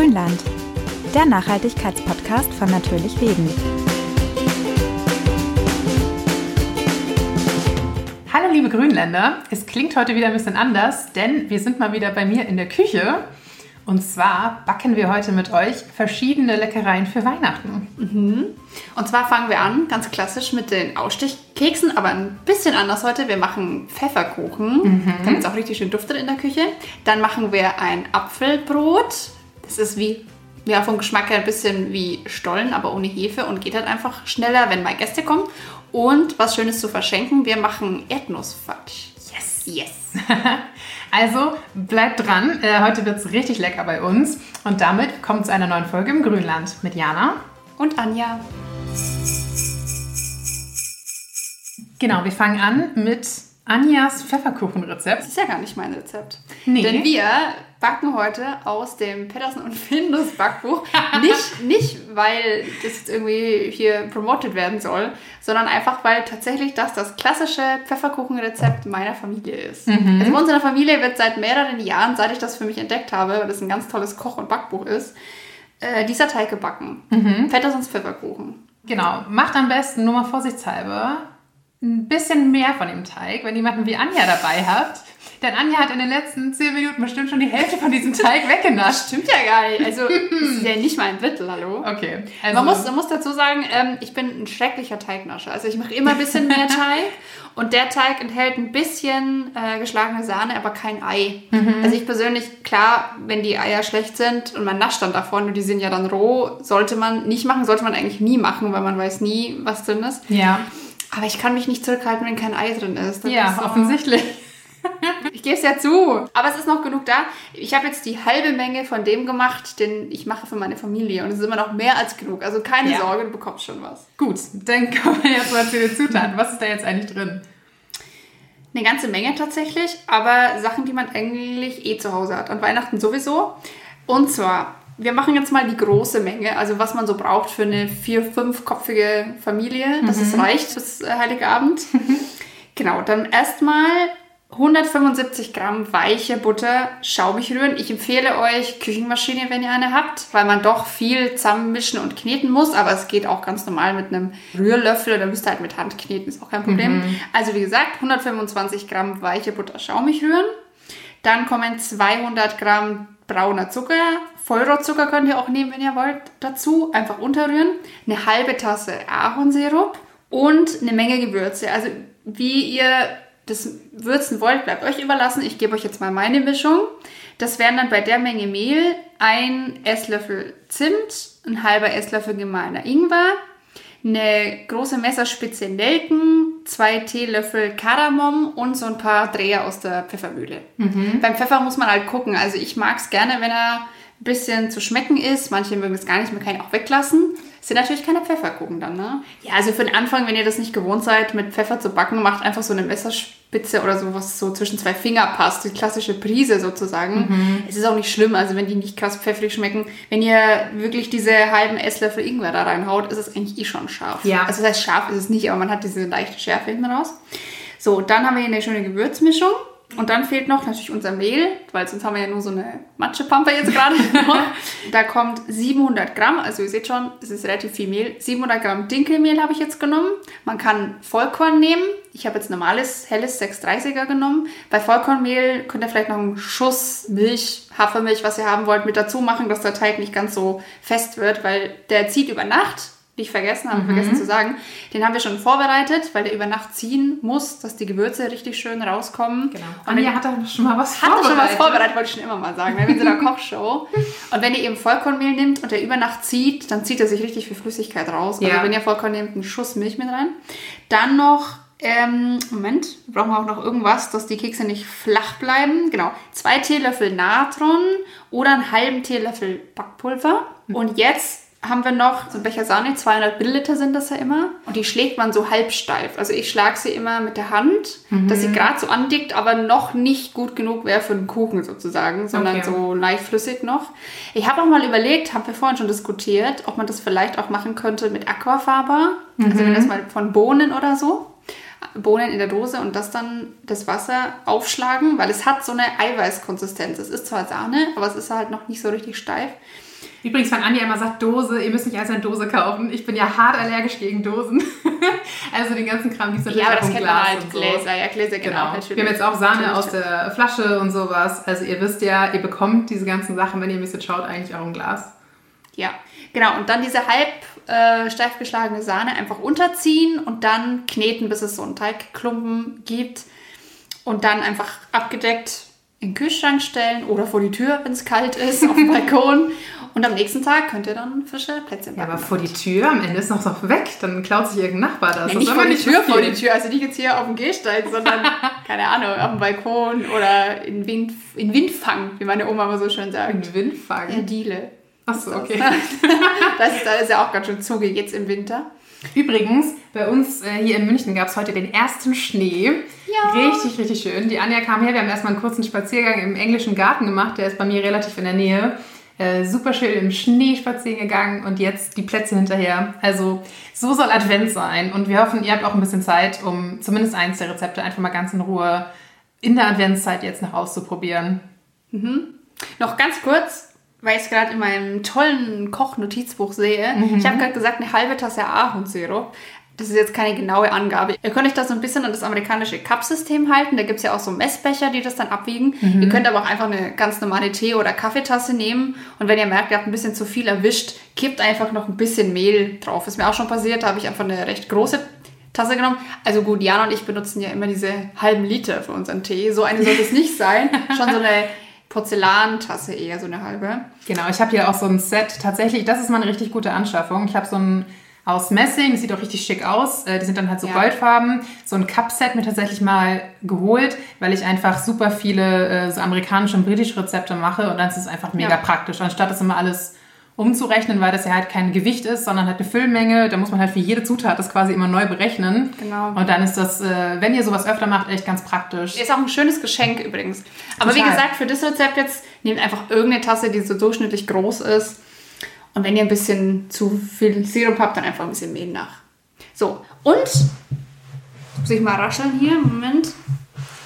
Grünland, der Nachhaltigkeitspodcast von Natürlich Leben. Hallo liebe Grünländer, es klingt heute wieder ein bisschen anders, denn wir sind mal wieder bei mir in der Küche. Und zwar backen wir heute mit euch verschiedene Leckereien für Weihnachten. Mhm. Und zwar fangen wir an, ganz klassisch mit den Ausstichkeksen, aber ein bisschen anders heute. Wir machen Pfefferkuchen, mhm. damit es auch richtig schön duftet in der Küche. Dann machen wir ein Apfelbrot. Das ist wie, ja, vom Geschmack her ein bisschen wie Stollen, aber ohne Hefe und geht halt einfach schneller, wenn mal Gäste kommen. Und was Schönes zu verschenken, wir machen Erdnussfudge. Yes, yes. also bleibt dran, äh, heute wird es richtig lecker bei uns. Und damit kommt zu einer neuen Folge im Grünland mit Jana und Anja. Genau, wir fangen an mit Anjas Pfefferkuchenrezept. Das ist ja gar nicht mein Rezept. Nee. Denn wir backen heute aus dem Pedersen und Findus Backbuch. nicht, nicht, weil das jetzt irgendwie hier promoted werden soll, sondern einfach, weil tatsächlich das das klassische Pfefferkuchenrezept meiner Familie ist. Mhm. Also bei uns in der Familie wird seit mehreren Jahren, seit ich das für mich entdeckt habe, weil das ein ganz tolles Koch- und Backbuch ist, äh, dieser Teig gebacken. Mhm. Pfefferkuchen. Genau. Macht am besten, nur mal vorsichtshalber, ein bisschen mehr von dem Teig, wenn jemanden wie Anja dabei habt. Denn Anja hat in den letzten zehn Minuten bestimmt schon die Hälfte von diesem Teig weggenascht. Stimmt ja gar nicht. Also, das ist ja nicht mal ein Drittel, hallo? Okay. Also man, muss, man muss dazu sagen, ähm, ich bin ein schrecklicher Teignascher. Also, ich mache immer ein bisschen mehr Teig. und der Teig enthält ein bisschen äh, geschlagene Sahne, aber kein Ei. Mhm. Also, ich persönlich, klar, wenn die Eier schlecht sind und man nascht dann davon und die sind ja dann roh, sollte man nicht machen, sollte man eigentlich nie machen, weil man weiß nie, was drin ist. Ja. Aber ich kann mich nicht zurückhalten, wenn kein Ei drin ist. Das ja, ist offensichtlich. ich gebe es ja zu. Aber es ist noch genug da. Ich habe jetzt die halbe Menge von dem gemacht, den ich mache für meine Familie. Und es ist immer noch mehr als genug. Also keine ja. Sorge, du bekommst schon was. Gut, dann kommen wir jetzt mal zu den Zutaten. Was ist da jetzt eigentlich drin? Eine ganze Menge tatsächlich, aber Sachen, die man eigentlich eh zu Hause hat. An Weihnachten sowieso. Und zwar wir machen jetzt mal die große Menge, also was man so braucht für eine vier-, fünfköpfige Familie, dass mhm. es reicht bis äh, Heiligabend. genau, dann erstmal 175 Gramm weiche Butter schaumig rühren. Ich empfehle euch Küchenmaschine, wenn ihr eine habt, weil man doch viel zusammenmischen und kneten muss, aber es geht auch ganz normal mit einem Rührlöffel oder müsst ihr halt mit Hand kneten, ist auch kein Problem. Mhm. Also wie gesagt, 125 Gramm weiche Butter schaumig rühren. Dann kommen 200 Gramm brauner Zucker. Vollrohrzucker könnt ihr auch nehmen, wenn ihr wollt, dazu. Einfach unterrühren. Eine halbe Tasse Ahornsirup und eine Menge Gewürze. Also wie ihr das würzen wollt, bleibt euch überlassen. Ich gebe euch jetzt mal meine Mischung. Das wären dann bei der Menge Mehl ein Esslöffel Zimt, ein halber Esslöffel gemahlener Ingwer, eine große Messerspitze Nelken, zwei Teelöffel Kardamom und so ein paar Dreher aus der Pfeffermühle. Mhm. Beim Pfeffer muss man halt gucken. Also ich mag es gerne, wenn er ein bisschen zu schmecken ist. Manche mögen es gar nicht, man kann ihn auch weglassen. Sind natürlich keine Pfefferkuchen dann, ne? Ja, also für den Anfang, wenn ihr das nicht gewohnt seid, mit Pfeffer zu backen, macht einfach so eine Messerspitze oder so, was so zwischen zwei Finger passt. Die klassische Prise sozusagen. Mhm. Es ist auch nicht schlimm, also wenn die nicht krass pfeffrig schmecken. Wenn ihr wirklich diese halben Esslöffel Ingwer da reinhaut, ist es eigentlich eh schon scharf. Ja. Also das heißt, scharf ist es nicht, aber man hat diese leichte Schärfe hinten raus. So, dann haben wir hier eine schöne Gewürzmischung. Und dann fehlt noch natürlich unser Mehl, weil sonst haben wir ja nur so eine Matschepampe jetzt gerade. da kommt 700 Gramm, also ihr seht schon, es ist relativ viel Mehl. 700 Gramm Dinkelmehl habe ich jetzt genommen. Man kann Vollkorn nehmen. Ich habe jetzt normales, helles 630er genommen. Bei Vollkornmehl könnt ihr vielleicht noch einen Schuss Milch, Hafermilch, was ihr haben wollt, mit dazu machen, dass der Teig nicht ganz so fest wird, weil der zieht über Nacht die ich vergessen habe, mhm. vergessen zu sagen. Den haben wir schon vorbereitet, weil der über Nacht ziehen muss, dass die Gewürze richtig schön rauskommen. Genau. Und Anja hat da schon mal was vorbereitet. Hat schon was vorbereitet, wollte ich schon immer mal sagen. Wir sind in der Kochshow. Und wenn ihr eben Vollkornmehl nimmt und der über Nacht zieht, dann zieht er sich richtig viel Flüssigkeit raus. Also wenn ihr Vollkorn nehmt, einen Schuss Milch mit rein. Dann noch ähm, Moment, brauchen wir auch noch irgendwas, dass die Kekse nicht flach bleiben. Genau, zwei Teelöffel Natron oder einen halben Teelöffel Backpulver. Mhm. Und jetzt haben wir noch so ein Becher Sahne, 200 Milliliter sind das ja immer. Und die schlägt man so halbsteif. Also ich schlage sie immer mit der Hand, mhm. dass sie mhm. gerade so andickt, aber noch nicht gut genug wäre für einen Kuchen sozusagen, sondern okay. so leicht flüssig noch. Ich habe auch mal überlegt, haben wir vorhin schon diskutiert, ob man das vielleicht auch machen könnte mit Aquafaba. Mhm. Also wenn das mal von Bohnen oder so. Bohnen in der Dose und das dann das Wasser aufschlagen, weil es hat so eine Eiweißkonsistenz. Es ist zwar Sahne, aber es ist halt noch nicht so richtig steif. Übrigens, wenn Anja immer sagt Dose, ihr müsst nicht alles in Dose kaufen. Ich bin ja hart allergisch gegen Dosen. also den ganzen Kram, die natürlich Ja, aber das kennt man Glas halt und so. Gläser. Ja, Gläser genau. Genau. natürlich. Wir haben jetzt auch Sahne Natürlich. aus der Flasche und sowas. Also ihr wisst ja, ihr bekommt diese ganzen Sachen, wenn ihr ein bisschen schaut, eigentlich auch im Glas. Ja, genau. Und dann diese halb äh, steif geschlagene Sahne einfach unterziehen und dann kneten, bis es so einen Teigklumpen gibt. Und dann einfach abgedeckt in den Kühlschrank stellen oder vor die Tür, wenn es kalt ist, auf dem Balkon. Und am nächsten Tag könnt ihr dann frische Plätzchen Ja, backen. aber vor die Tür, am Ende ist noch so weg. Dann klaut sich irgendein Nachbar das. Ja, Das nicht vor die nicht Tür, vor die Tür. Also nicht jetzt hier auf dem Gehsteig, sondern, keine Ahnung, auf dem Balkon oder in, Wind, in Windfang, wie meine Oma immer so schön sagt. Ein Windfang. Ja, Diele. Achso, okay. Das ist, da ist ja auch ganz schön Zuge jetzt im Winter. Übrigens, bei uns äh, hier in München gab es heute den ersten Schnee. Ja. Richtig, richtig schön. Die Anja kam her, wir haben erstmal einen kurzen Spaziergang im englischen Garten gemacht. Der ist bei mir relativ in der Nähe. Äh, super schön im Schnee spazieren gegangen und jetzt die Plätzchen hinterher. Also so soll Advent sein. Und wir hoffen, ihr habt auch ein bisschen Zeit, um zumindest eins der Rezepte einfach mal ganz in Ruhe in der Adventszeit jetzt noch auszuprobieren. Noch ganz kurz, weil ich es gerade in meinem tollen Kochnotizbuch sehe. Ich habe gerade gesagt, eine halbe Tasse Ahornsirup. Das ist jetzt keine genaue Angabe. Ihr könnt euch das so ein bisschen an das amerikanische Cup-System halten. Da gibt es ja auch so Messbecher, die das dann abwiegen. Ihr könnt aber auch einfach eine ganz normale Tee- oder Kaffeetasse nehmen. Und wenn ihr merkt, ihr habt ein bisschen zu viel erwischt, kippt einfach noch ein bisschen Mehl drauf. Ist mir auch schon passiert. Da habe ich einfach eine recht große Tasse genommen. Also gut, Jana und ich benutzen ja immer diese halben Liter für unseren Tee. So eine sollte es nicht sein. Schon so eine Porzellantasse eher, so eine halbe. Genau, ich habe hier auch so ein Set. Tatsächlich, das ist mal eine richtig gute Anschaffung. Ich habe so ein aus Messing, das sieht auch richtig schick aus. Äh, Die sind dann halt so Ja. goldfarben. So ein Cup-Set mir tatsächlich mal geholt, weil ich einfach super viele äh, so amerikanische und britische Rezepte mache und dann ist es einfach mega Ja. praktisch. Anstatt das immer alles umzurechnen, weil das ja halt kein Gewicht ist, sondern halt eine Füllmenge. Da muss man halt für jede Zutat das quasi immer neu berechnen. Genau. Und dann ist das, äh, wenn ihr sowas öfter macht, echt ganz praktisch. Ist auch ein schönes Geschenk übrigens. Aber wie Total. gesagt, für das Rezept jetzt nehmt einfach irgendeine Tasse, die so durchschnittlich groß ist. Und wenn ihr ein bisschen zu viel Sirup habt, dann einfach ein bisschen Mehl nach. So, und muss ich mal rascheln hier, Moment.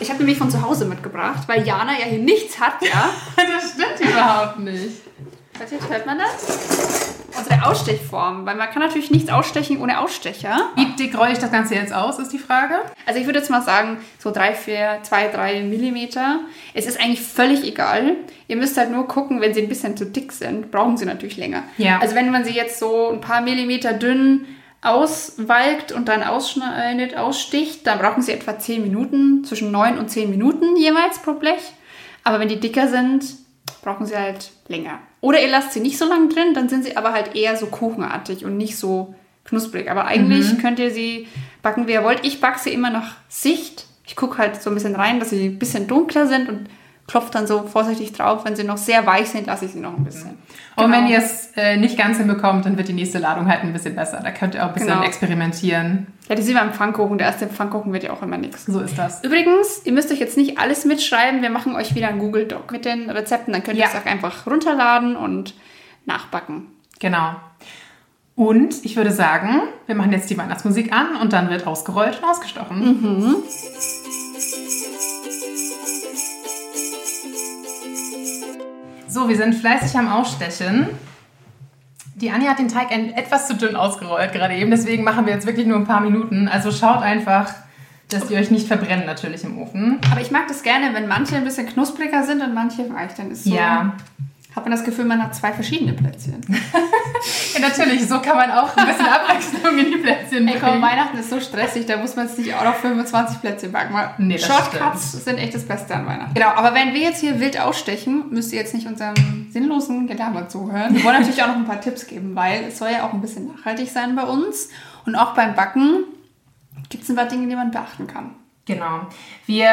Ich habe nämlich von zu Hause mitgebracht, weil Jana ja hier nichts hat, ja. das stimmt überhaupt nicht. Hört man das? Unsere Ausstechform, weil man kann natürlich nichts ausstechen ohne Ausstecher. Wie dick rolle ich das Ganze jetzt aus, ist die Frage. Also ich würde jetzt mal sagen, so drei, vier, zwei, drei Millimeter. Es ist eigentlich völlig egal. Ihr müsst halt nur gucken, wenn sie ein bisschen zu dick sind, brauchen sie natürlich länger. Ja. Also wenn man sie jetzt so ein paar Millimeter dünn auswalkt und dann ausschneidet, aussticht, dann brauchen sie etwa 10 Minuten, zwischen 9 und 10 Minuten jeweils pro Blech. Aber wenn die dicker sind, brauchen sie halt länger. Oder ihr lasst sie nicht so lange drin, dann sind sie aber halt eher so kuchenartig und nicht so knusprig. Aber eigentlich könnt ihr sie backen, wie ihr wollt. Ich backe sie immer nach Sicht. Ich gucke halt so ein bisschen rein, dass sie ein bisschen dunkler sind und klopfe dann so vorsichtig drauf. Wenn sie noch sehr weich sind, lasse ich sie noch ein bisschen. Und Genau. wenn ihr es äh, nicht ganz hinbekommt, dann wird die nächste Ladung halt ein bisschen besser. Da könnt ihr auch ein bisschen Genau. experimentieren. Ja, das ist wie beim Pfannkuchen. Der erste Pfannkuchen wird ja auch immer nichts. So ist das. Übrigens, ihr müsst euch jetzt nicht alles mitschreiben. Wir machen euch wieder ein Google Doc mit den Rezepten. Dann könnt ihr Ja. es auch einfach runterladen und nachbacken. Genau. Und ich würde sagen, wir machen jetzt die Weihnachtsmusik an und dann wird ausgerollt und ausgestochen. So, wir sind fleißig am Ausstechen. Die Anja hat den Teig etwas zu dünn ausgerollt gerade eben, deswegen machen wir jetzt wirklich nur ein paar Minuten. Also schaut einfach, dass die euch nicht verbrennen natürlich im Ofen. Aber ich mag das gerne, wenn manche ein bisschen knuspriger sind und manche weich. Dann ist so, Ja. hat man das Gefühl, man hat zwei verschiedene Plätzchen. natürlich, so kann man auch ein bisschen Abwechslung in die Plätzchen Ey, komm, bringen. Weihnachten ist so stressig, da muss man jetzt nicht auch noch 25 Plätzchen backen. Nee, Shortcuts sind echt das Beste an Weihnachten. Genau, aber wenn wir jetzt hier wild ausstechen, müsst ihr jetzt nicht unserem sinnlosen Gelaber zuhören. Wir wollen natürlich auch noch ein paar Tipps geben, weil es soll ja auch ein bisschen nachhaltig sein bei uns. Und auch beim Backen gibt es ein paar Dinge, die man beachten kann. Genau. Wir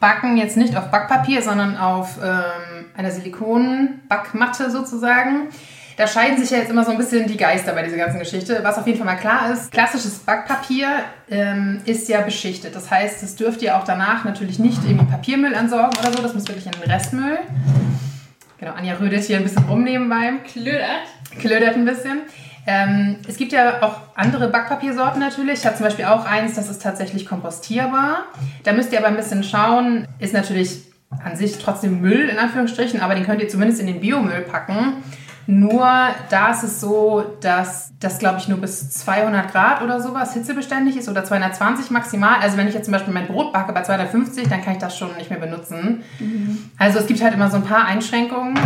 backen jetzt nicht auf Backpapier, sondern auf ähm, einer Silikonbackmatte sozusagen. Da scheiden sich ja jetzt immer so ein bisschen die Geister bei dieser ganzen Geschichte. Was auf jeden Fall mal klar ist, klassisches Backpapier ähm, ist ja beschichtet. Das heißt, das dürft ihr auch danach natürlich nicht irgendwie Papiermüll entsorgen oder so. Das muss wirklich in den Restmüll. Genau, Anja rödelt hier ein bisschen rum nebenbei Klödert. klödert ein bisschen. Ähm, es gibt ja auch andere Backpapiersorten natürlich. Ich habe zum Beispiel auch eins, das ist tatsächlich kompostierbar. Da müsst ihr aber ein bisschen schauen. Ist natürlich an sich trotzdem Müll in Anführungsstrichen, aber den könnt ihr zumindest in den Biomüll packen. Nur da ist es so, dass das, glaube ich, nur bis 200 Grad oder sowas hitzebeständig ist oder 220 maximal. Also wenn ich jetzt zum Beispiel mein Brot backe bei 250, dann kann ich das schon nicht mehr benutzen. Mhm. Also es gibt halt immer so ein paar Einschränkungen.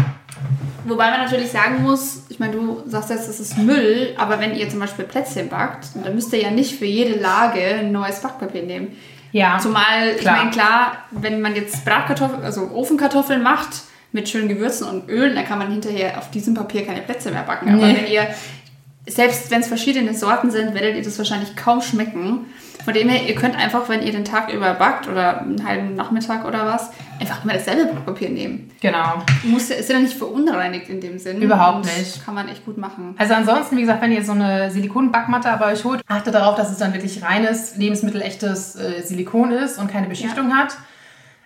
Wobei man natürlich sagen muss, ich meine, du sagst jetzt, es ist Müll, aber wenn ihr zum Beispiel Plätzchen backt, dann müsst ihr ja nicht für jede Lage ein neues Backpapier nehmen. Ja. Zumal, klar. ich meine, klar, wenn man jetzt Bratkartoffeln, also Ofenkartoffeln macht mit schönen Gewürzen und Öl, dann kann man hinterher auf diesem Papier keine Plätzchen mehr backen. Aber wenn ihr, selbst wenn es verschiedene Sorten sind, werdet ihr das wahrscheinlich kaum schmecken. Von dem her, ihr könnt einfach, wenn ihr den Tag über backt oder einen halben Nachmittag oder was, einfach immer dasselbe Backpapier nehmen. Genau. Muss, ist ja nicht verunreinigt in dem Sinn. Überhaupt nicht. Kann man echt gut machen. Also ansonsten, wie gesagt, wenn ihr so eine Silikonbackmatte bei euch holt, achtet darauf, dass es dann wirklich reines, lebensmittelechtes äh, Silikon ist und keine Beschichtung ja. hat.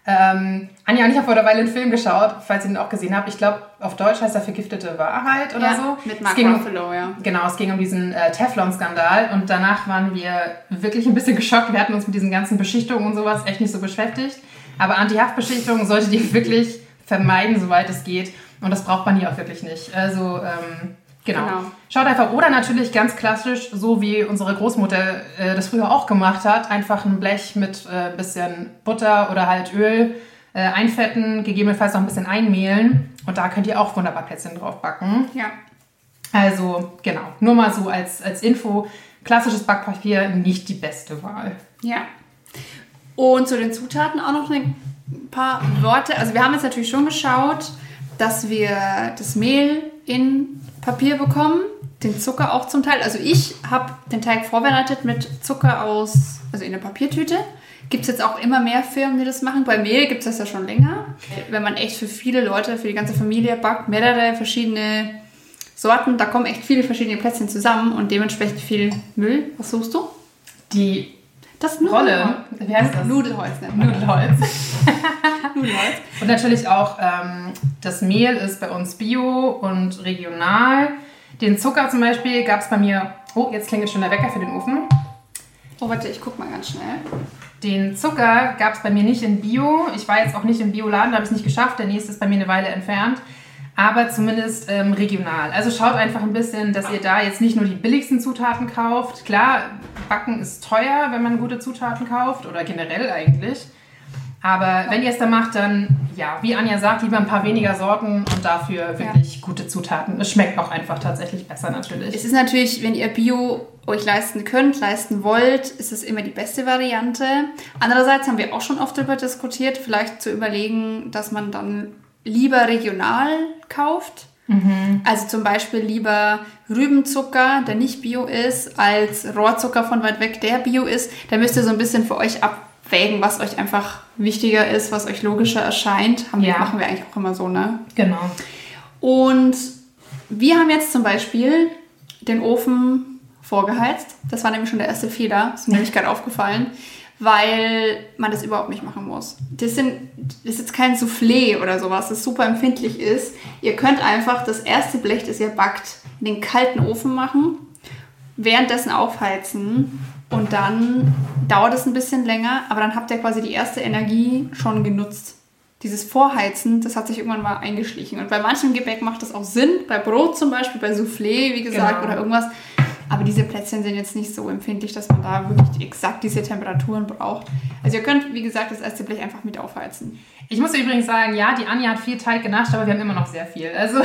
Ähm, Anja und ich haben vor der Weile einen Film geschaut, falls ihr den auch gesehen habt. Ich glaube, auf Deutsch heißt er Vergiftete Wahrheit oder ja, so. Mit Mark es Ruffalo, um, ja. Genau, es ging um diesen äh, Teflon-Skandal und danach waren wir wirklich ein bisschen geschockt. Wir hatten uns mit diesen ganzen Beschichtungen und sowas echt nicht so beschäftigt. Aber Anti-Haftbeschichtung solltet ihr wirklich vermeiden, soweit es geht. Und das braucht man hier auch wirklich nicht. Also, ähm, Genau. genau. Schaut einfach, oder natürlich ganz klassisch, so wie unsere Großmutter äh, das früher auch gemacht hat, einfach ein Blech mit äh, bisschen Butter oder halt Öl äh, einfetten, gegebenenfalls noch ein bisschen einmehlen und da könnt ihr auch wunderbar Plätzchen drauf backen. Ja. Also genau, nur mal so als, als Info, klassisches Backpapier nicht die beste Wahl. Ja. Und zu den Zutaten auch noch ein paar Worte. Also wir haben jetzt natürlich schon geschaut, dass wir das Mehl in Papier bekommen, den Zucker auch zum Teil. Also ich habe den Teig vorbereitet mit Zucker aus, also in der Papiertüte. Gibt es jetzt auch immer mehr Firmen, die das machen. Bei Mehl gibt es das ja schon länger. Wenn man echt für viele Leute, für die ganze Familie backt, mehrere verschiedene Sorten, da kommen echt viele verschiedene Plätzchen zusammen und dementsprechend viel Müll. Was suchst du? Die das Rolle. Wie heißt das? Nudelholz nennt man Nudelholz. Nudelholz. Und natürlich auch ähm, das Mehl ist bei uns bio und regional. Den Zucker zum Beispiel gab es bei mir. Oh, jetzt klingelt schon der Wecker für den Ofen. Oh, warte, ich guck mal ganz schnell. Den Zucker gab es bei mir nicht in Bio. Ich war jetzt auch nicht im Bioladen, da habe ich es nicht geschafft. Der nächste ist bei mir eine Weile entfernt aber zumindest ähm, regional. Also schaut einfach ein bisschen, dass ihr da jetzt nicht nur die billigsten Zutaten kauft. Klar, Backen ist teuer, wenn man gute Zutaten kauft oder generell eigentlich. Aber wenn ihr es da macht, dann, ja, wie Anja sagt, lieber ein paar weniger Sorten und dafür wirklich ja. gute Zutaten. Es schmeckt auch einfach tatsächlich besser natürlich. Es ist natürlich, wenn ihr Bio euch leisten könnt, leisten wollt, ist es immer die beste Variante. Andererseits haben wir auch schon oft darüber diskutiert, vielleicht zu überlegen, dass man dann lieber regional kauft. Mhm. Also zum Beispiel lieber Rübenzucker, der nicht bio ist, als Rohrzucker von weit weg, der bio ist. Da müsst ihr so ein bisschen für euch abwägen, was euch einfach wichtiger ist, was euch logischer erscheint. Haben ja. machen wir eigentlich auch immer so, ne? Genau. Und wir haben jetzt zum Beispiel den Ofen vorgeheizt. Das war nämlich schon der erste Fehler. Ist mir nämlich gerade aufgefallen weil man das überhaupt nicht machen muss. Das, sind, das ist jetzt kein Soufflé oder sowas, das super empfindlich ist. Ihr könnt einfach das erste Blech, das ihr backt, in den kalten Ofen machen, währenddessen aufheizen und dann dauert es ein bisschen länger, aber dann habt ihr quasi die erste Energie schon genutzt. Dieses Vorheizen, das hat sich irgendwann mal eingeschlichen. Und bei manchem Gebäck macht das auch Sinn, bei Brot zum Beispiel, bei Soufflé, wie gesagt, genau. oder irgendwas aber diese Plätzchen sind jetzt nicht so empfindlich, dass man da wirklich exakt diese Temperaturen braucht. Also ihr könnt, wie gesagt, das erste Blech einfach mit aufheizen. Ich muss übrigens sagen, ja, die Anja hat viel Teig genascht, aber wir haben immer noch sehr viel. Also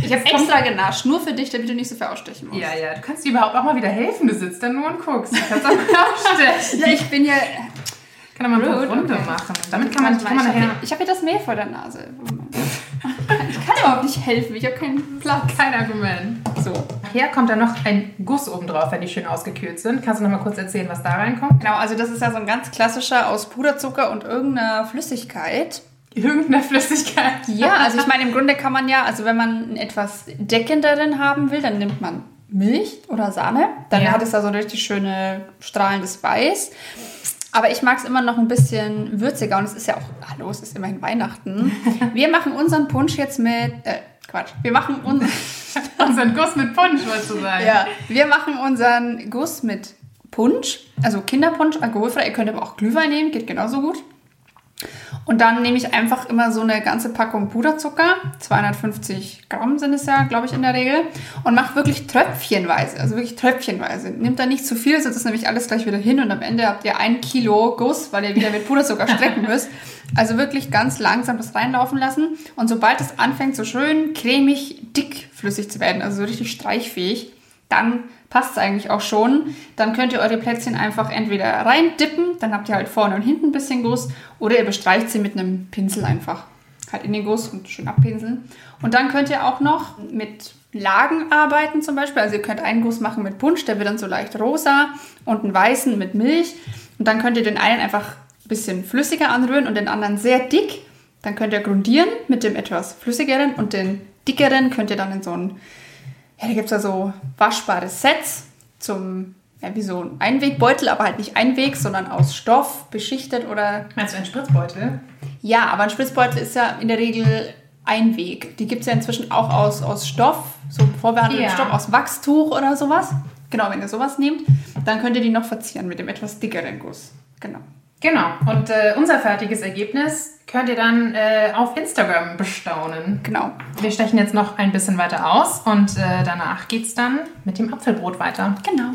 ich habe extra genascht, nur für dich, damit du nicht so viel ausstechen musst. Ja, ja, du kannst dir überhaupt auch mal wieder helfen. Du sitzt dann nur und guckst. Du kannst auch mal aufstechen. ja, ich bin ja kann man mal eine Runde okay. machen. Damit kann man, kann man nachher... Ich habe hier das Mehl vor der Nase. Ich kann überhaupt nicht helfen. Ich habe keinen Platz. Kein Argument. So. Hier kommt dann noch ein Guss oben drauf, wenn die schön ausgekühlt sind. Kannst du noch mal kurz erzählen, was da reinkommt? Genau, also das ist ja so ein ganz klassischer aus Puderzucker und irgendeiner Flüssigkeit. Irgendeiner Flüssigkeit? Ja, also ich meine, im Grunde kann man ja, also wenn man etwas deckenderen haben will, dann nimmt man Milch oder Sahne. Dann ja. hat es da so ein richtig schöne strahlendes Weiß. Aber ich mag es immer noch ein bisschen würziger und es ist ja auch, hallo, es ist immerhin Weihnachten. Wir machen unseren Punsch jetzt mit, äh, Quatsch, wir machen unseren, unseren Guss mit Punsch, wolltest du sagen. Ja, wir machen unseren Guss mit Punsch, also Kinderpunsch, alkoholfrei. Ihr könnt aber auch Glühwein nehmen, geht genauso gut. Und dann nehme ich einfach immer so eine ganze Packung Puderzucker, 250 Gramm sind es ja, glaube ich, in der Regel, und mache wirklich tröpfchenweise, also wirklich tröpfchenweise. Nimmt da nicht zu viel, sonst ist nämlich alles gleich wieder hin und am Ende habt ihr ein Kilo Guss, weil ihr wieder mit Puderzucker strecken müsst. Also wirklich ganz langsam das reinlaufen lassen und sobald es anfängt so schön cremig, dickflüssig zu werden, also so richtig streichfähig, dann passt es eigentlich auch schon. Dann könnt ihr eure Plätzchen einfach entweder reindippen, dann habt ihr halt vorne und hinten ein bisschen Guss, oder ihr bestreicht sie mit einem Pinsel einfach. Halt in den Guss und schön abpinseln. Und dann könnt ihr auch noch mit Lagen arbeiten zum Beispiel. Also ihr könnt einen Guss machen mit Punsch, der wird dann so leicht rosa und einen weißen mit Milch. Und dann könnt ihr den einen einfach ein bisschen flüssiger anrühren und den anderen sehr dick. Dann könnt ihr grundieren mit dem etwas flüssigeren und den dickeren könnt ihr dann in so ein ja, da gibt es ja so waschbare Sets zum, ja, wie so ein Einwegbeutel, aber halt nicht Einweg, sondern aus Stoff, beschichtet oder. Meinst du einen Spritzbeutel? Ja, aber ein Spritzbeutel ist ja in der Regel Einweg. Die gibt es ja inzwischen auch aus, aus Stoff, so vorbehandelten Ja. Stoff, aus Wachstuch oder sowas. Genau, wenn ihr sowas nehmt, dann könnt ihr die noch verzieren mit dem etwas dickeren Guss. Genau. Genau. Und äh, unser fertiges Ergebnis könnt ihr dann äh, auf Instagram bestaunen. Genau. Wir stechen jetzt noch ein bisschen weiter aus und äh, danach geht's dann mit dem Apfelbrot weiter. Genau.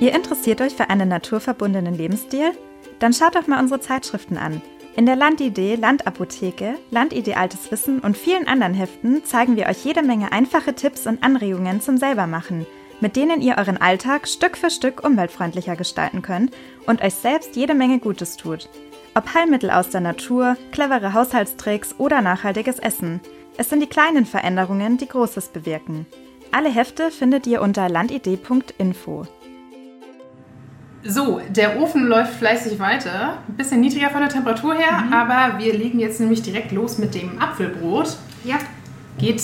Ihr interessiert euch für einen naturverbundenen Lebensstil? Dann schaut doch mal unsere Zeitschriften an. In der Landidee, Landapotheke, Landidee Altes Wissen und vielen anderen Heften zeigen wir euch jede Menge einfache Tipps und Anregungen zum Selbermachen, mit denen ihr euren Alltag Stück für Stück umweltfreundlicher gestalten könnt und euch selbst jede Menge Gutes tut. Ob Heilmittel aus der Natur, clevere Haushaltstricks oder nachhaltiges Essen. Es sind die kleinen Veränderungen, die Großes bewirken. Alle Hefte findet ihr unter landidee.info. So, der Ofen läuft fleißig weiter. Ein bisschen niedriger von der Temperatur her, aber wir legen jetzt nämlich direkt los mit dem Apfelbrot. Ja. Geht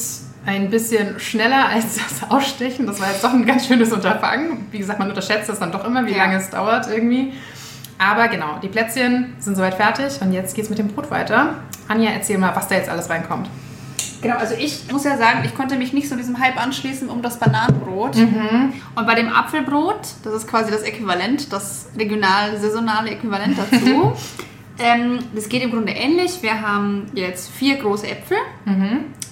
ein bisschen schneller als das Ausstechen. Das war jetzt doch ein ganz schönes Unterfangen. Wie gesagt, man unterschätzt das dann doch immer, wie Ja. lange es dauert irgendwie. Aber genau, die Plätzchen sind soweit fertig und jetzt geht's mit dem Brot weiter. Anja, erzähl mal, was da jetzt alles reinkommt. Genau, also ich muss ja sagen, ich konnte mich nicht so diesem Hype anschließen um das Bananenbrot. Und bei dem Apfelbrot, das ist quasi das Äquivalent, das regional saisonale Äquivalent dazu. ähm, das geht im Grunde ähnlich. Wir haben jetzt vier große Äpfel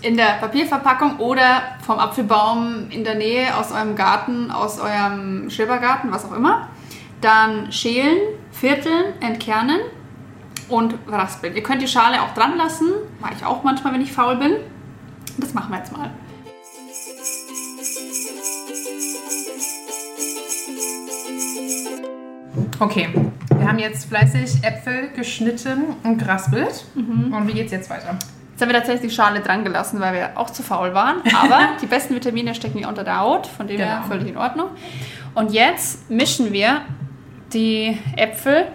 in der Papierverpackung oder vom Apfelbaum in der Nähe aus eurem Garten, aus eurem Schrebergarten, was auch immer. Dann schälen, vierteln, entkernen und raspeln. Ihr könnt die Schale auch dran lassen, mache ich auch manchmal, wenn ich faul bin. Das machen wir jetzt mal. Okay, wir haben jetzt fleißig Äpfel geschnitten und geraspelt. Und wie geht's jetzt weiter? Jetzt haben wir tatsächlich die Schale dran gelassen, weil wir auch zu faul waren. Aber die besten Vitamine stecken ja unter der Haut, von dem her Genau. völlig in Ordnung. Und jetzt mischen wir die Äpfel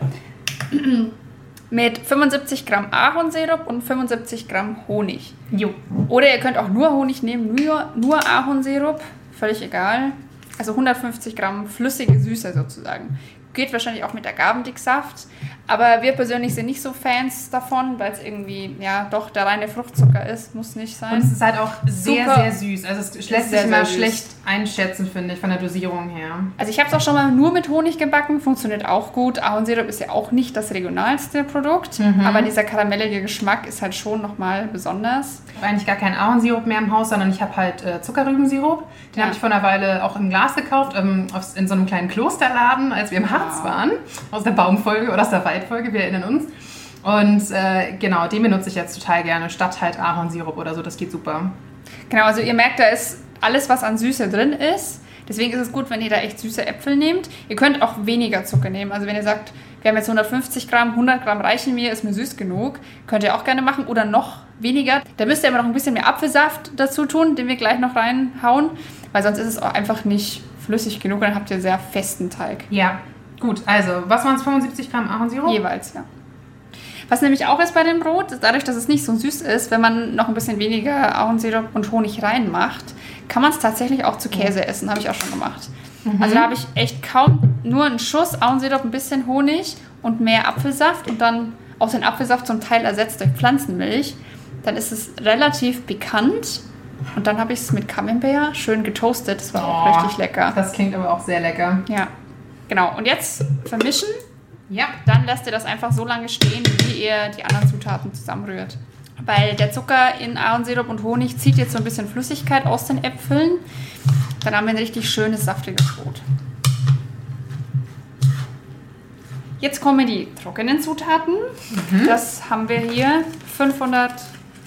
mit 75 Gramm Ahornsirup und 75 Gramm Honig. Jo. Oder ihr könnt auch nur Honig nehmen, nur, nur Ahornsirup, völlig egal. Also 150 Gramm flüssige Süße sozusagen. Geht wahrscheinlich auch mit Agavendicksaft. Aber wir persönlich sind nicht so Fans davon, weil es irgendwie, ja, doch der reine Fruchtzucker ist. Muss nicht Und sein. es ist halt auch sehr, Super. sehr süß. Also es lässt sich immer schlecht einschätzen, finde ich, von der Dosierung her. Also ich habe es auch schon mal nur mit Honig gebacken, funktioniert auch gut. Ahornsirup ist ja auch nicht das regionalste Produkt, aber dieser karamellige Geschmack ist halt schon nochmal besonders. Ich habe eigentlich gar keinen Ahornsirup mehr im Haus, sondern ich habe halt äh, Zuckerrübensirup. Den Ja. habe ich vor einer Weile auch im Glas gekauft, ähm, in so einem kleinen Klosterladen, als wir im Harz Wow. waren. Aus der Baumfolge oder aus der Waldfolge, wir erinnern uns. Und äh, genau, den benutze ich jetzt total gerne, statt halt Ahornsirup oder so. Das geht super. Genau, also ihr merkt, da ist alles, was an Süße drin ist. Deswegen ist es gut, wenn ihr da echt süße Äpfel nehmt. Ihr könnt auch weniger Zucker nehmen. Also wenn ihr sagt, wir haben jetzt 150 Gramm, 100 Gramm reichen mir, ist mir süß genug, könnt ihr auch gerne machen. Oder noch weniger. Da müsst ihr aber noch ein bisschen mehr Apfelsaft dazu tun, den wir gleich noch reinhauen. Weil sonst ist es auch einfach nicht flüssig genug. Dann habt ihr sehr festen Teig. Ja, gut. Also, was waren es? 75 Gramm Ahornsirup? Jeweils, ja. Was nämlich auch ist bei dem Brot, dadurch, dass es nicht so süß ist, wenn man noch ein bisschen weniger Ahornsirup und Honig reinmacht, kann man es tatsächlich auch zu Käse essen. Habe ich auch schon gemacht. Also da habe ich echt kaum nur einen Schuss Ahornsirup, ein bisschen Honig und mehr Apfelsaft und dann auch den Apfelsaft zum Teil ersetzt durch Pflanzenmilch. Dann ist es relativ pikant. Und dann habe ich es mit Camembert schön getoastet. Das war auch Oh, richtig lecker. Das klingt aber auch sehr lecker. Ja, genau. Und jetzt vermischen Ja. Dann lasst ihr das einfach so lange stehen, wie ihr die anderen Zutaten zusammenrührt. Weil der Zucker in Ahornsirup und Honig zieht jetzt so ein bisschen Flüssigkeit aus den Äpfeln. Dann haben wir ein richtig schönes, saftiges Brot. Jetzt kommen die trockenen Zutaten. Das haben wir hier 500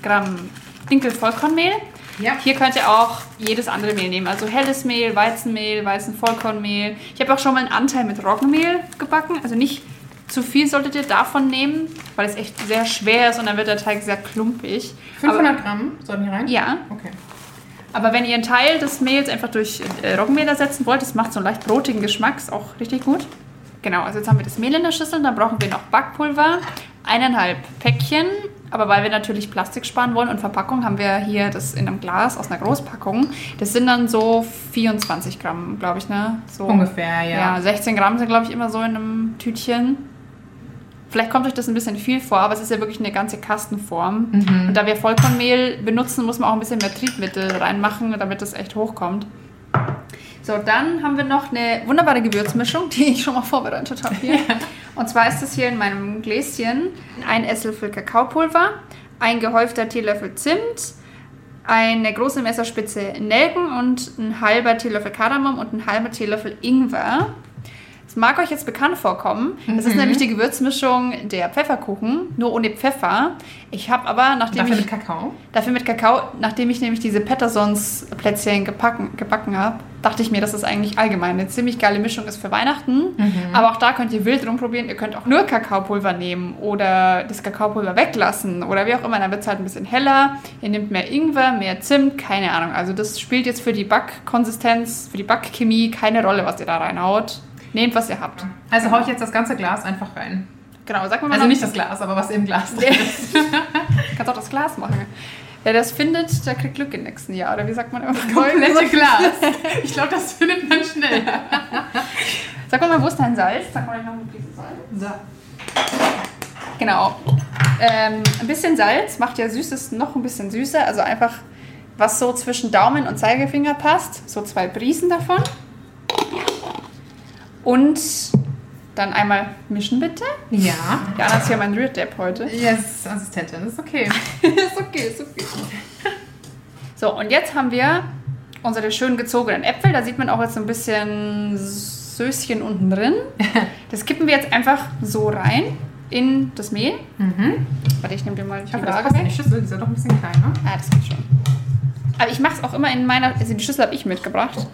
Gramm Dinkelvollkornmehl. Ja. Hier könnt ihr auch jedes andere Mehl nehmen. Also helles Mehl, Weizenmehl, Weizenvollkornmehl. Ich habe auch schon mal einen Anteil mit Roggenmehl gebacken. Also nicht zu viel solltet ihr davon nehmen, weil es echt sehr schwer ist und dann wird der Teig sehr klumpig. 500 Gramm sollten hier rein? Aber, ja, Okay. aber wenn ihr einen Teil des Mehls einfach durch äh, Roggenmehl ersetzen wollt, das macht so einen leicht brotigen Geschmack, ist auch richtig gut. Genau, also jetzt haben wir das Mehl in der Schüssel, dann brauchen wir noch Backpulver, eineinhalb Päckchen. Aber weil wir natürlich Plastik sparen wollen und Verpackung, haben wir hier das in einem Glas aus einer Großpackung. Das sind dann so 24 Gramm, glaube ich, ne? So, Ungefähr, ja. Ja, 16 Gramm sind, glaube ich, immer so in einem Tütchen. Vielleicht kommt euch das ein bisschen viel vor, aber es ist ja wirklich eine ganze Kastenform. Und da wir Vollkornmehl benutzen, muss man auch ein bisschen mehr Triebmittel reinmachen, damit das echt hochkommt. So, dann haben wir noch eine wunderbare Gewürzmischung, die ich schon mal vorbereitet habe hier. Und zwar ist das hier in meinem Gläschen ein Esslöffel Kakaopulver, ein gehäufter Teelöffel Zimt, eine große Messerspitze Nelken und ein halber Teelöffel Kardamom und ein halber Teelöffel Ingwer. Das mag euch jetzt bekannt vorkommen. Das ist nämlich die Gewürzmischung der Pfefferkuchen, nur ohne Pfeffer. Ich habe aber, nachdem Dafür ich... mit Kakao. Dafür mit Kakao, nachdem ich nämlich diese Pattersons Plätzchen gebacken, gebacken habe, dachte ich mir, dass das eigentlich allgemein eine ziemlich geile Mischung ist für Weihnachten. Aber auch da könnt ihr wild rumprobieren. Ihr könnt auch nur Kakaopulver nehmen oder das Kakaopulver weglassen oder wie auch immer. Dann wird es halt ein bisschen heller. Ihr nehmt mehr Ingwer, mehr Zimt, keine Ahnung. Also das spielt jetzt für die Backkonsistenz, für die Backchemie keine Rolle, was ihr da reinhaut. Nehmt, was ihr habt. Also hau ich jetzt das ganze Glas einfach rein. Genau, sag mal Also noch- nicht das Glas, aber was im Glas drin ist. Kannst auch das Glas machen. Wer das findet, der kriegt Glück im nächsten Jahr. Oder wie sagt man immer? Komplette Glas. Ich glaube, das findet man schnell. Sag mal, wo ist dein Salz? Sag mal noch eine Prise Salz. So. Genau. Ähm, ein bisschen Salz macht ja Süßes noch ein bisschen süßer. Also einfach, was so zwischen Daumen und Zeigefinger passt. So zwei Prisen davon. Und dann einmal mischen bitte. Ja. Jana ist ja mein Rührdepp heute. Yes, Assistentin, ist okay. ist okay, ist okay. So, und jetzt haben wir unsere schön gezogenen Äpfel. Da sieht man auch jetzt so ein bisschen Söschen unten drin. Das kippen wir jetzt einfach so rein in das Mehl. Mhm. Warte, ich nehme dir mal Ich die hoffe, das Waage passt in weg. die Schüssel. Die ist ja doch ein bisschen klein, ne? Ah, das geht schon. Aber ich mache es auch immer in meiner... Also die Schüssel habe ich mitgebracht.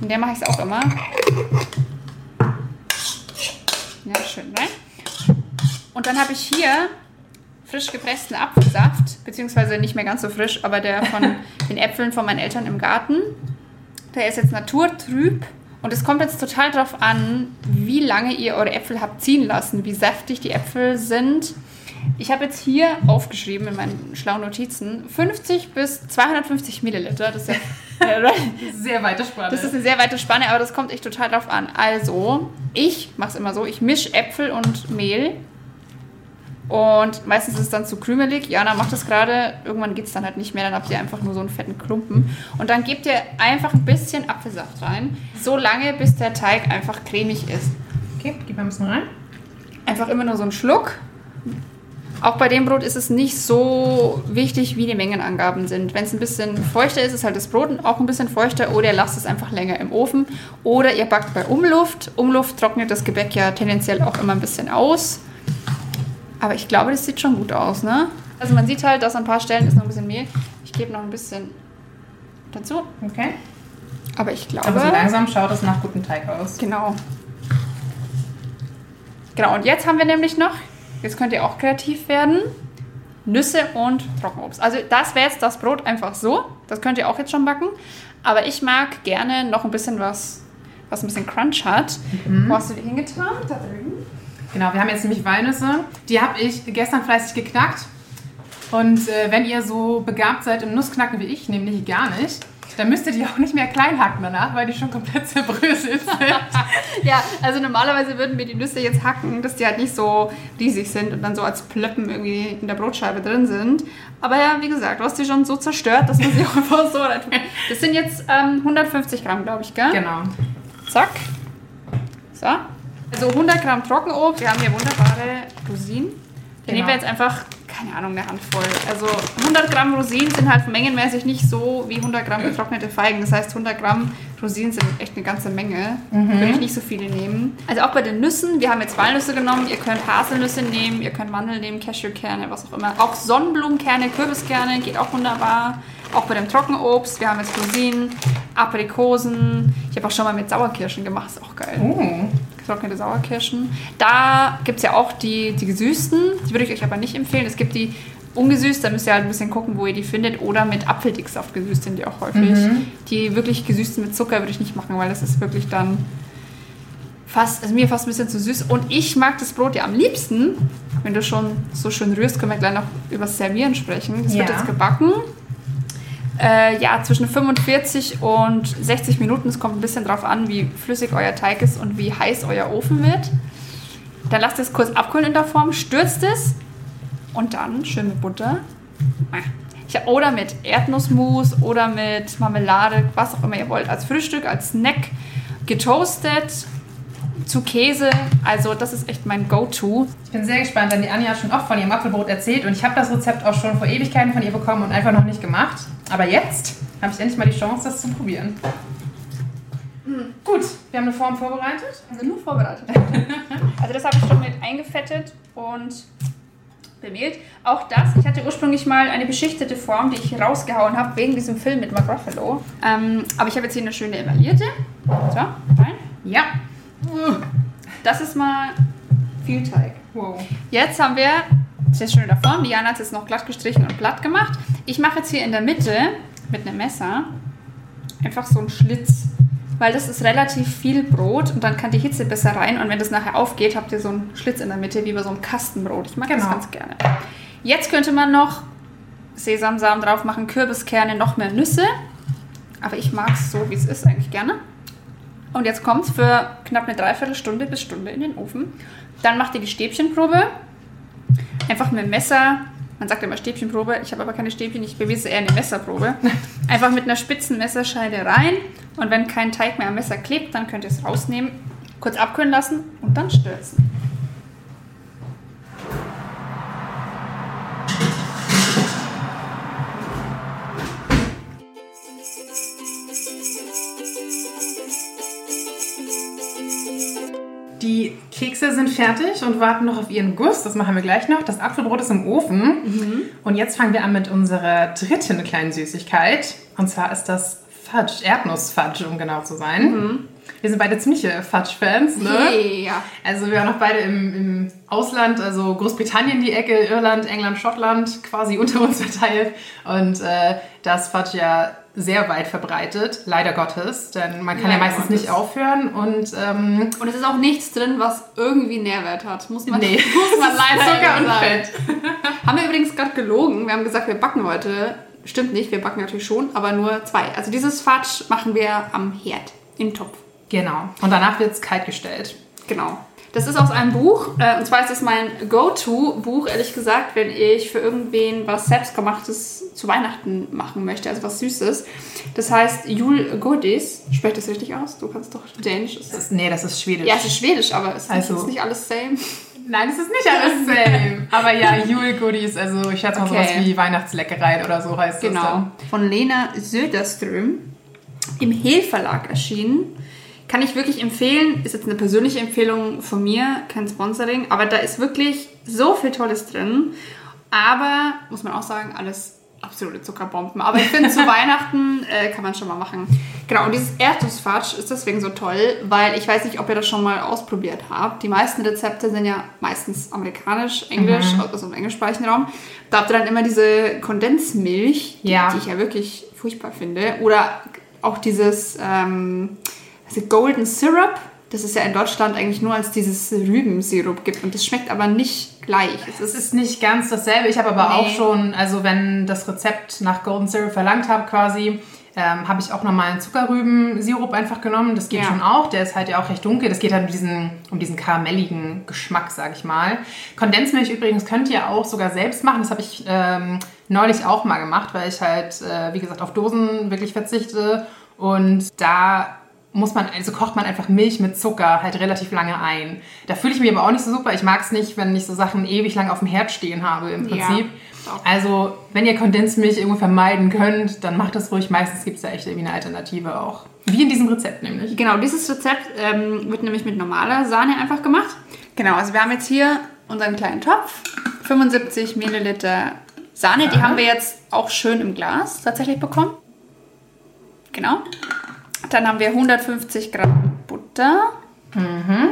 In der mache ich es auch immer. Ja, schön rein. Und dann habe ich hier frisch gepressten Apfelsaft, beziehungsweise nicht mehr ganz so frisch, aber der von den Äpfeln von meinen Eltern im Garten. Der ist jetzt naturtrüb und es kommt jetzt total drauf an, wie lange ihr eure Äpfel habt ziehen lassen, wie saftig die Äpfel sind. Ich habe jetzt hier aufgeschrieben in meinen schlauen Notizen 50 bis 250 Milliliter. Das ist, ja, Sehr weite Spanne. das ist eine sehr weite Spanne, aber das kommt echt total drauf an. Also, ich mache es immer so, ich mische Äpfel und Mehl und meistens ist es dann zu krümelig. Jana macht es gerade. Irgendwann geht es dann halt nicht mehr. Dann habt ihr einfach nur so einen fetten Klumpen. Und dann gebt ihr einfach ein bisschen Apfelsaft rein. So lange, bis der Teig einfach cremig ist. okay, gib mal ein bisschen rein. Einfach immer nur so einen Schluck. Auch bei dem Brot ist es nicht so wichtig, wie die Mengenangaben sind. Wenn es ein bisschen feuchter ist, ist halt das Brot auch ein bisschen feuchter oder ihr lasst es einfach länger im Ofen. Oder ihr backt bei Umluft. Umluft trocknet das Gebäck ja tendenziell auch immer ein bisschen aus. Aber ich glaube, das sieht schon gut aus, ne? Also man sieht halt, dass an ein paar Stellen ist noch ein bisschen Mehl. Ich gebe noch ein bisschen dazu. Okay. Aber ich glaube... Aber so langsam schaut es nach gutem Teig aus. Genau. Genau, und jetzt haben wir nämlich noch, jetzt könnt ihr auch kreativ werden, Nüsse und Trockenobst. Also das wäre jetzt das Brot einfach so. Das könnt ihr auch jetzt schon backen. Aber ich mag gerne noch ein bisschen was, was ein bisschen Crunch hat. Wo hast du die hingetan? Da drüben. Genau, wir haben jetzt nämlich Walnüsse. Die habe ich gestern fleißig geknackt. Und äh, wenn ihr so begabt seid im Nussknacken wie ich, nämlich gar nicht, dann müsst ihr die auch nicht mehr klein hacken danach, weil die schon komplett zerbröselt sind. Ja, also normalerweise würden wir die Nüsse jetzt hacken, dass die halt nicht so riesig sind und dann so als Plöppen irgendwie in der Brotscheibe drin sind. Aber ja, wie gesagt, du hast die schon so zerstört, dass man sie auch einfach so rein tut. Das sind jetzt ähm, 150 Gramm, glaube ich, gell? genau. Zack. So. Also 100 Gramm Trockenobst. Wir haben hier wunderbare Rosinen. Den nehmen wir Genau. jetzt einfach, keine Ahnung, eine Handvoll. Also 100 Gramm Rosinen sind halt mengenmäßig nicht so wie 100 Gramm getrocknete Feigen. Das heißt, 100 Gramm Rosinen sind echt eine ganze Menge. Würde ich nicht so viele nehmen. Also auch bei den Nüssen. Wir haben jetzt Walnüsse genommen. Ihr könnt Haselnüsse nehmen, ihr könnt Mandeln nehmen, Cashewkerne, was auch immer. Auch Sonnenblumenkerne, Kürbiskerne geht auch wunderbar. Auch bei dem Trockenobst. Wir haben jetzt Rosinen, Aprikosen. Ich habe auch schon mal mit Sauerkirschen gemacht. Ist auch geil Uh, getrocknete Sauerkirschen. Da gibt es ja auch die, die gesüßten, die würde ich euch aber nicht empfehlen. Es gibt die ungesüßt, da müsst ihr halt ein bisschen gucken, wo ihr die findet. Oder mit Apfeldicksaft gesüßt sind die auch häufig. Die wirklich gesüßten mit Zucker würde ich nicht machen, weil das ist wirklich dann fast, also mir fast ein bisschen zu süß. Und ich mag das Brot ja am liebsten, wenn du schon so schön rührst, können wir gleich noch über das Servieren sprechen. Das wird Ja. jetzt gebacken. Äh, ja, zwischen 45 und 60 Minuten. Es kommt ein bisschen drauf an, wie flüssig euer Teig ist und wie heiß euer Ofen wird. Dann lasst es kurz abkühlen in der Form, stürzt es und dann schön mit Butter. Hab, oder mit Erdnussmus oder mit Marmelade, was auch immer ihr wollt. Als Frühstück, als Snack, getoastet, zu Käse. Also das ist echt mein Go-To. ich bin sehr gespannt, denn die Anja hat schon oft von ihrem Apfelbrot erzählt und ich habe das Rezept auch schon vor Ewigkeiten von ihr bekommen und einfach noch nicht gemacht. Aber jetzt habe ich endlich mal die Chance, das zu probieren. Gut, wir haben eine Form vorbereitet. Also nur vorbereitet. also das habe ich schon mit eingefettet und bemehlt. Auch das, ich hatte ursprünglich mal eine beschichtete Form, die ich rausgehauen habe wegen diesem Film mit Mark Ruffalo. Ähm, aber ich habe jetzt hier eine schöne emaillierte. So, rein. Ja. Das ist mal viel Teig. Wow. Jetzt haben wir, das ist schön in der Form, Diana hat es jetzt noch glatt gestrichen und glatt gemacht. Ich mache jetzt hier in der Mitte mit einem Messer einfach so einen Schlitz, weil das ist relativ viel Brot und dann kann die Hitze besser rein und wenn das nachher aufgeht, habt ihr so einen Schlitz in der Mitte wie bei so einem Kastenbrot. Ich mag das Genau. ganz gerne. Jetzt könnte man noch Sesamsamen drauf machen, Kürbiskerne, noch mehr Nüsse, aber ich mag es so, wie es ist eigentlich gerne. Und jetzt kommt es für knapp eine Dreiviertelstunde bis Stunde in den Ofen. Dann macht ihr die Stäbchenprobe. Einfach mit dem Messer. Man sagt immer Stäbchenprobe. Ich habe aber keine Stäbchen. Ich bewise eher eine Messerprobe. Einfach mit einer spitzen Messerscheide rein. Und wenn kein Teig mehr am Messer klebt, dann könnt ihr es rausnehmen, kurz abkühlen lassen und dann stürzen. Die Kekse sind fertig und warten noch auf ihren Guss. Das machen wir gleich noch. Das Apfelbrot ist im Ofen. Und jetzt fangen wir an mit unserer dritten kleinen Süßigkeit. Und zwar ist das Fudge, Erdnussfudge, um genau zu sein. Wir sind beide ziemliche Fudge-Fans, ne? Ja. Also wir waren noch beide im, im Ausland, also Großbritannien die Ecke, Irland, England, Schottland, quasi unter uns verteilt. Und äh, das Fudge ja sehr weit verbreitet, leider Gottes, denn man kann ja Leider meistens Gottes. nicht aufhören und ähm, Und es ist auch nichts drin, was irgendwie Nährwert hat. Muss man, Nee. muss man leider Zucker und. Fett. Haben wir übrigens gerade gelogen. Wir haben gesagt, wir backen heute. Stimmt nicht, wir backen natürlich schon, aber nur zwei. Also dieses Fatsch machen wir am Herd, im Topf. Genau. Und danach wird es kalt gestellt. Genau. Das ist aus einem Buch, äh, und zwar ist es mein Go-To-Buch, ehrlich gesagt, wenn ich für irgendwen was Selbstgemachtes zu Weihnachten machen möchte, also was Süßes. Das heißt Jul Godis. Sprecht das richtig aus? Du kannst doch Dänisch. Ist Das nee, das ist Schwedisch. Ja, es ist Schwedisch, aber es ist, Also- nicht, ist nicht alles same. Nein, es ist nicht alles same. Aber ja, Jule-Goodies, also ich schätze mal Okay. sowas wie Weihnachtsleckereien oder so heißt das Genau. dann. Von Lena Söderström im Hehl Verlag erschienen. Kann ich wirklich empfehlen. Ist jetzt eine persönliche Empfehlung von mir, kein Sponsoring. Aber da ist wirklich so viel Tolles drin. Aber, muss man auch sagen, alles absolute Zuckerbomben. Aber ich finde, zu Weihnachten äh, kann man schon mal machen. Genau, und dieses Erdnussfatsch ist deswegen so toll, weil ich weiß nicht, ob ihr das schon mal ausprobiert habt. Die meisten Rezepte sind ja meistens amerikanisch, englisch, also im englischsprachigen Raum. Da habt ihr dann immer diese Kondensmilch, die, Ja. die ich ja wirklich furchtbar finde. Oder auch dieses ähm, also Golden Syrup. Das es ja in Deutschland eigentlich nur als dieses Rübensirup gibt. Und das schmeckt aber nicht gleich. Es Es ist ist nicht ganz dasselbe. Ich habe aber Nee. auch schon, also wenn das Rezept nach Golden Syrup verlangt habe quasi, ähm, habe ich auch normalen Zuckerrübensirup einfach genommen. Das geht Ja. schon auch. Der ist halt ja auch recht dunkel. Das geht halt um diesen, um diesen karamelligen Geschmack, sage ich mal. Kondensmilch übrigens könnt ihr auch sogar selbst machen. Das habe ich ähm, neulich auch mal gemacht, weil ich halt, äh, wie gesagt, auf Dosen wirklich verzichte. Und da muss man, also kocht man einfach Milch mit Zucker halt relativ lange ein. Da fühle ich mich aber auch nicht so super. Ich mag es nicht, wenn ich so Sachen ewig lang auf dem Herd stehen habe im Prinzip. Ja, also, wenn ihr Kondensmilch irgendwo vermeiden könnt, dann macht das ruhig. Meistens gibt es da echt irgendwie eine Alternative auch. Wie in diesem Rezept nämlich. Genau, dieses Rezept ähm, wird nämlich mit normaler Sahne einfach gemacht. Genau, also wir haben jetzt hier unseren kleinen Topf, 75 Milliliter Sahne, die Aha. haben wir jetzt auch schön im Glas tatsächlich bekommen. Genau. Dann haben wir 150 Gramm Butter. Okay.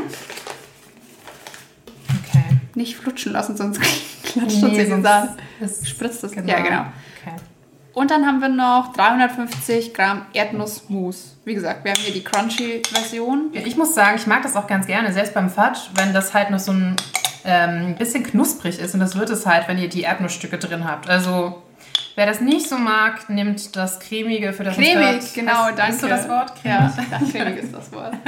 Nicht flutschen lassen, sonst klatscht uns Nee, sonst ist- Spritzt das. Ja, genau. Okay. Und dann haben wir noch 350 Gramm Erdnussmus. Wie gesagt, wir haben hier die Crunchy-Version. Ja, ich muss sagen, ich mag das auch ganz gerne, selbst beim Fudge, wenn das halt noch so ein ähm, bisschen knusprig ist. Und das wird es halt, wenn ihr die Erdnussstücke drin habt. Also, wer das nicht so mag, nimmt das cremige für das Cremig, gerade- genau, Heißt- danke. Ist so das Wort? Cremig? Ja, cremig ist das Wort.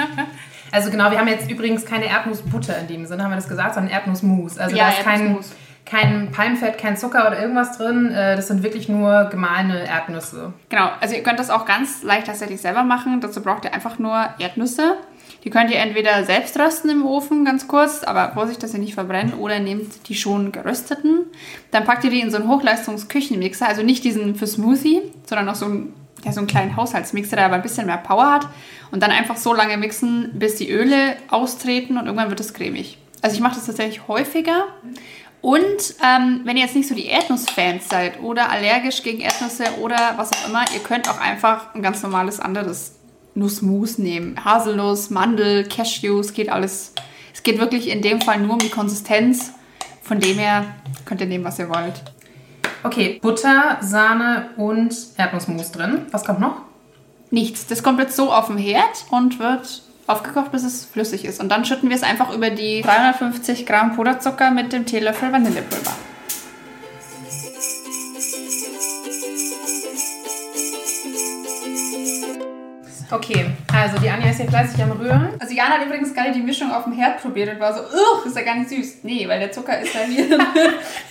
Also genau, wir haben jetzt übrigens keine Erdnussbutter in dem Sinne, haben wir das gesagt, sondern Erdnussmus. Also Ja, da ist kein, kein Palmfett, kein Zucker oder irgendwas drin. Äh, Das sind wirklich nur gemahlene Erdnüsse. Genau, also ihr könnt das auch ganz leicht tatsächlich selber machen. Dazu braucht ihr einfach nur Erdnüsse. Die könnt ihr entweder selbst rösten im Ofen, ganz kurz, aber Vorsicht, dass sie nicht verbrennen, oder nehmt die schon gerösteten. Dann packt ihr die in so einen Hochleistungsküchenmixer, also nicht diesen für Smoothie, sondern noch so einen, ja, so einen kleinen Haushaltsmixer, der aber ein bisschen mehr Power hat. Und dann einfach so lange mixen, bis die Öle austreten und irgendwann wird es cremig. Also ich mache das tatsächlich häufiger. Und ähm, wenn ihr jetzt nicht so die Erdnussfans seid oder allergisch gegen Erdnüsse oder was auch immer, ihr könnt auch einfach ein ganz normales anderes Nussmus nehmen. Haselnuss, Mandel, Cashews, geht alles. Es geht wirklich in dem Fall nur um die Konsistenz. Von dem her könnt ihr nehmen, was ihr wollt. Okay, Butter, Sahne und Erdnussmus drin. Was kommt noch? Nichts. Das kommt jetzt so auf den Herd und wird aufgekocht, bis es flüssig ist. Und dann schütten wir es einfach über die 350 Gramm Puderzucker mit dem Teelöffel Vanillepulver. Okay, also die Anja ist hier fleißig am Rühren. Also Jana hat übrigens gerade die Mischung auf dem Herd probiert und war so, Ugh, ist ja gar nicht süß. Nee, weil der Zucker ist ja hier.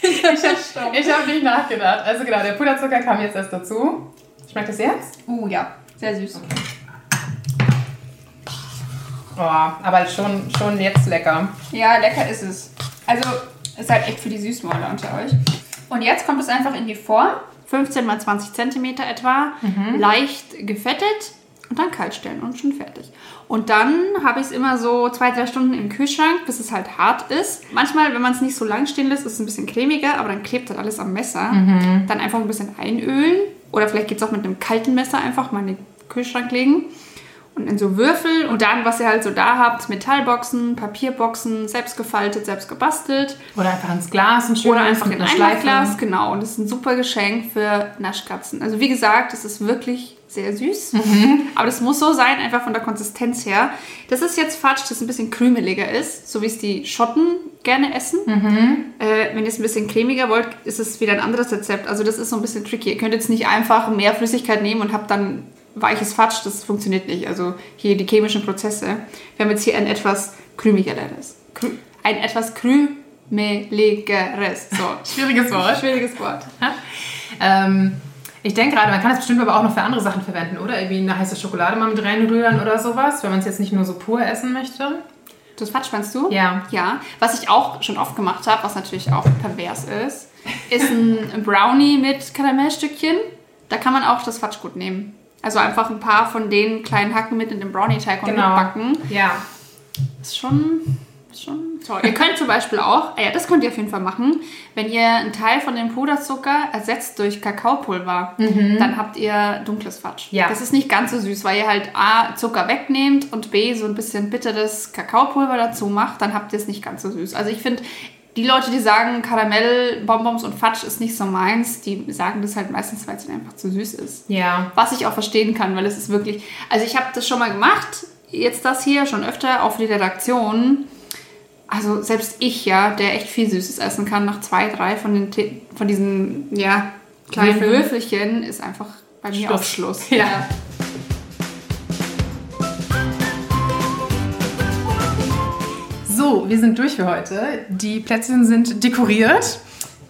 Ich habe hab nicht nachgedacht. Also genau, der Puderzucker kam jetzt erst dazu. Schmeckt das jetzt? uh, ja, sehr süß. Oh, aber schon, schon jetzt lecker. Ja, lecker ist es. Also, ist halt echt für die Süßmäuler unter euch. Und jetzt kommt es einfach in die Form. 15 mal 20 Zentimeter etwa. Leicht gefettet. Und dann kalt stellen und schon fertig. Und dann habe ich es immer so zwei, drei Stunden im Kühlschrank, bis es halt hart ist. Manchmal, wenn man es nicht so lang stehen lässt, ist es ein bisschen cremiger, aber dann klebt halt alles am Messer. Dann einfach ein bisschen einölen. Oder vielleicht geht es auch mit einem kalten Messer einfach mal in den Kühlschrank legen. Und in so Würfel und dann, was ihr halt so da habt, Metallboxen, Papierboxen, selbst gefaltet, selbst gebastelt. Oder einfach ins Glas ein Oder einfach in ein Schleife. Glas, genau. Und das ist ein super Geschenk für Naschkatzen. Also wie gesagt, es ist wirklich sehr süß. Aber das muss so sein, einfach von der Konsistenz her. Das ist jetzt Fatsch, das ein bisschen krümeliger ist, so wie es die Schotten gerne essen. Äh, wenn ihr es ein bisschen cremiger wollt, ist es wieder ein anderes Rezept. Also das ist so ein bisschen tricky. Ihr könnt jetzt nicht einfach mehr Flüssigkeit nehmen und habt dann weiches Fatsch. Das funktioniert nicht. Also hier die chemischen Prozesse. Wir haben jetzt hier ein etwas krümigeres. Krü ein etwas krümeligeres. So, Schwieriges Wort. schwieriges Wort. Ähm, ich denke gerade, man kann es bestimmt aber auch noch für andere Sachen verwenden, oder? Irgendwie eine heiße Schokolade mal mit reinrühren oder sowas, wenn man es jetzt nicht nur so pur essen möchte. Das Fatsch meinst du? Ja. Ja. Was ich auch schon oft gemacht habe, was natürlich auch pervers ist, ist ein Brownie mit Karamellstückchen. Da kann man auch das Fatsch gut nehmen. Also einfach ein paar von den kleinen Hacken mit in den Brownie-Teig und Genau. mitbacken. Ja. Ist schon, ist schon toll. ihr könnt zum Beispiel auch, ah ja, das könnt ihr auf jeden Fall machen, wenn ihr einen Teil von dem Puderzucker ersetzt durch Kakaopulver, dann habt ihr dunkles Fatsch. Ja. Das ist nicht ganz so süß, weil ihr halt A, Zucker wegnehmt und B, so ein bisschen bitteres Kakaopulver dazu macht, dann habt ihr es nicht ganz so süß. Also ich finde, die Leute, die sagen, Karamell, Bonbons und Fatsch ist nicht so meins, die sagen das halt meistens, weil es einfach zu süß ist. Ja. Was ich auch verstehen kann, weil es ist wirklich. Also ich habe das schon mal gemacht, jetzt das hier schon öfter auf die Redaktion. Also selbst ich, ja, der echt viel Süßes essen kann, nach zwei, drei von, den, von diesen ja, kleinen. Würfelchen, ist einfach bei mir Schluss. auf Schluss. Ja. So, wir sind durch für heute. Die Plätzchen sind dekoriert.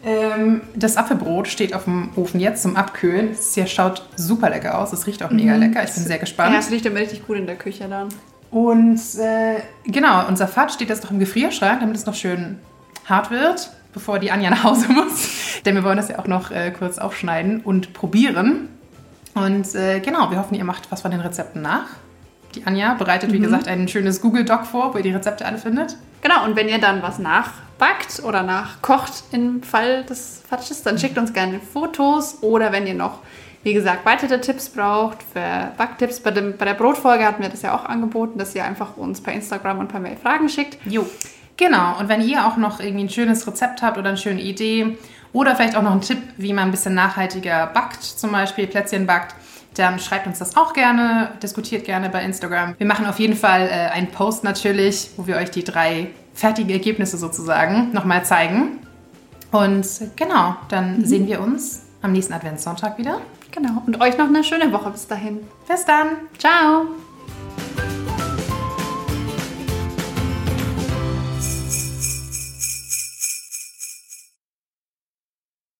Ähm, das Apfelbrot steht auf dem Ofen jetzt zum Abkühlen. Es schaut super lecker aus. Es riecht auch mega lecker. Ich bin sehr gespannt. Ja, es riecht immer richtig gut in der Küche dann. Und äh, genau, unser Fat steht jetzt noch im Gefrierschrank, damit es noch schön hart wird, bevor die Anja nach Hause muss. Denn wir wollen das ja auch noch äh, kurz aufschneiden und probieren. Und äh, genau, wir hoffen, ihr macht was von den Rezepten nach. Die Anja bereitet, wie Mhm. gesagt, ein schönes Google-Doc vor, wo ihr die Rezepte alle findet. Genau, und wenn ihr dann was nachbackt oder nachkocht im Fall des Fatsches, dann schickt uns gerne Fotos oder wenn ihr noch, wie gesagt, weitere Tipps braucht für Backtipps. Bei, dem, bei der Brotfolge hatten wir das ja auch angeboten, dass ihr einfach uns per Instagram und per Mail Fragen schickt. Jo. Genau, und wenn ihr auch noch irgendwie ein schönes Rezept habt oder eine schöne Idee oder vielleicht auch noch einen Tipp, wie man ein bisschen nachhaltiger backt, zum Beispiel Plätzchen backt, dann schreibt uns das auch gerne, diskutiert gerne bei Instagram. Wir machen auf jeden Fall äh, einen Post natürlich, wo wir euch die drei fertigen Ergebnisse sozusagen nochmal zeigen. Und genau, dann sehen wir uns am nächsten Adventssonntag wieder. Genau, und euch noch eine schöne Woche bis dahin. Bis dann! Ciao!